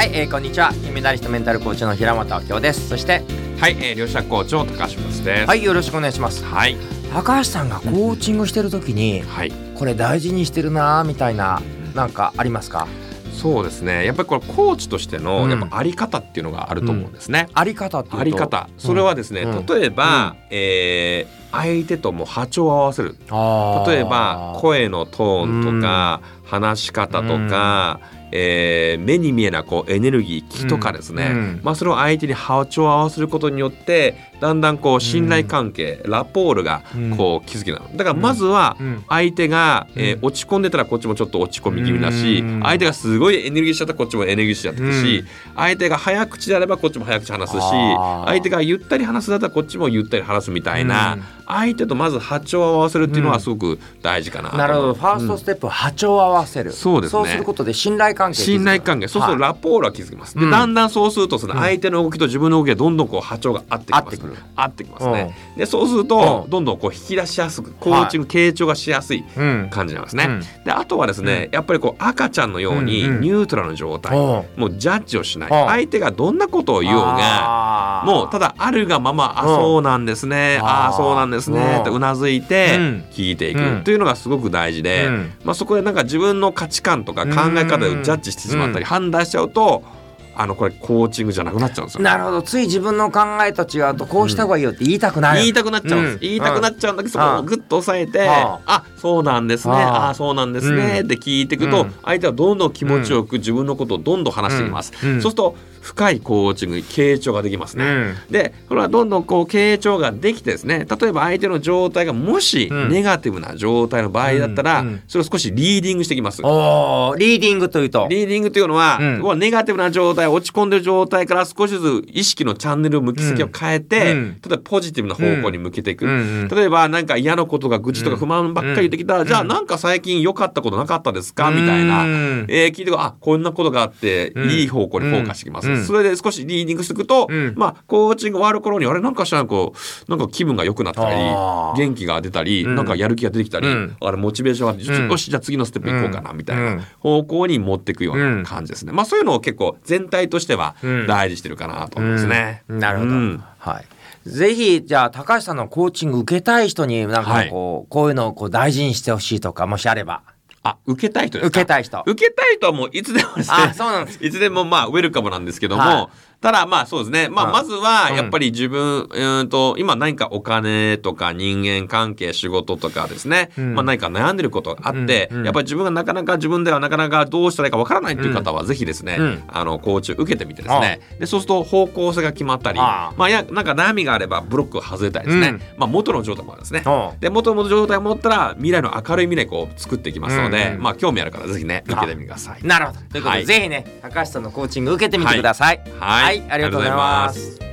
はい、えー、こんにちは。金メダリストメンタルコーチの平本明夫です。そしてはい、えー、両者コーチの高橋です。はいよろしくお願いします。はい、高橋さんがコーチングしてる時にはい、これ大事にしてるなーみたいななんかありますか？そうですね。やっぱりこれコーチとしての、うん。やっぱあり方っていうのがあると思うんですね。あり方あり方、それはですね、うん。例えば、えー相手とも波長を合わせる。例えば声のトーンとか、話し方とか、えー目に見えないこうエネルギー気とかですね、うん。うんまあ、それを相手に波長を合わせることによってだんだんこう信頼関係、ラポールがこう築きなの。だからまずはうん。相手が、えーうん落ち込んでたらこっちもちょっと落ち込み気味だし、うん。相手がすごいエネルギッシュだったらこっちもエネルギッシュやってくし、うん。相手が早口であればこっちも早口話すし相手がゆったり話すだったらこっちもゆったり話すみたいな、うん。相手とまず波長を合わせるっていうのはすごく大事かななるほどファーストステップは波長を合わせる、そうですねそうすることで信頼関係信頼関係。そうするとはい。ラポールは築きます、うん。でだんだんそうするとその相手の動きと自分の動きがどんどんこう波長が合ってきます合ってくる。合ってきますね、でそうするとどんどんこう引き出しやすくコーチング傾聴がしやすいうん。感じなんですね、うん。であとはですね、やっぱりこう赤ちゃんのようにニュートラルな状態、もうジャッジをしない、うん。相手がどんなことを言おうがもうただあるがまま「あうんそうなんですねあーああそうなんですね」ってうなずいてうん。聞いていくうんというのがすごく大事で、うん。まあ、そこでなんか自分の価値観とか考え方をジャッジしてしまったり判断しちゃうとあのこれコーチングじゃなくなっちゃうんですよ。なるほどつい自分の考えと違うとこうした方がいいよって言いたくなる、言いたくなっちゃうんです、うん。言いたくなっちゃうんだけど、そこをグッと押さえて、はあそうなんですね。はあああそうなんですね、うん。って聞いていくと、うん。相手はどんどん気持ちよく自分のことをどんどん話していきます、そうすると深いコーチング傾聴ができますね、うん。でこれはどんどんこう傾聴ができてですね例えば相手の状態がもしうん。ネガティブな状態の場合だったら、うん。うんそれを少しリーディングしていきます。リーディングというと。リーディングというのは、うん。ネガティブな状態落ち込んでる状態から少しずつ意識のチャンネル向き先を変えて、うん。例えばポジティブな方向に向けていく、例えばなんか嫌なことが愚痴とか不満ばっかり言ってきたら、じゃあなんか最近良かったことなかったですか？みたいな、うん。えー聞いてあこんなことがあって、うん。いい方向にフォーカスしてきます、うん。それで少しリーディングしていくと、うん。まあコーチング終わる頃にあれなんかしらんこうなんか気分が良くなったり元気が出たり、うん。なんかやる気が出てきたり、うん。あれモチベーションがあって、うんよしじゃあ次のステップ行こうかなみたいうん。な方向に持っていくような感じですね、まあそういうのを結構全体としてはうん。大事してるかなと思いますね。うん。なるほど、うん。はい。ぜひじゃあ高橋さんのコーチング受けたい人になんかこう、こういうのをこう大事にしてほしいとかもしあればあ受けたい人ですか？受けたい人。受けたい人はもういつでもですね。あそうなんです。いつでもまあウェルカムなんですけども、はただまあそうですね、まあ、はい。まずはうんやっぱり自分、うーんと今何かお金とか人間関係仕事とかですね、うん。まあ、何か悩んでることがあって、うんうん。やっぱり自分がなかなか自分ではなかなかどうしたらいいかわからないっていう方はぜひですね、うん。あのコーチを受けてみてですね。でそうすると方向性が決まったりああ。まあ、やなんか悩みがあればブロックを外れたりですね、うん。まあ、元の状態もあるんですね。で元の状態を持ったら未来の明るい未来を作っていきますので、うんうんまあ興味ある方はぜひね受けてみてください。なるほど。ということで、はい。ぜひね高橋さんのコーチング受けてみてくださいはいありがとうございます。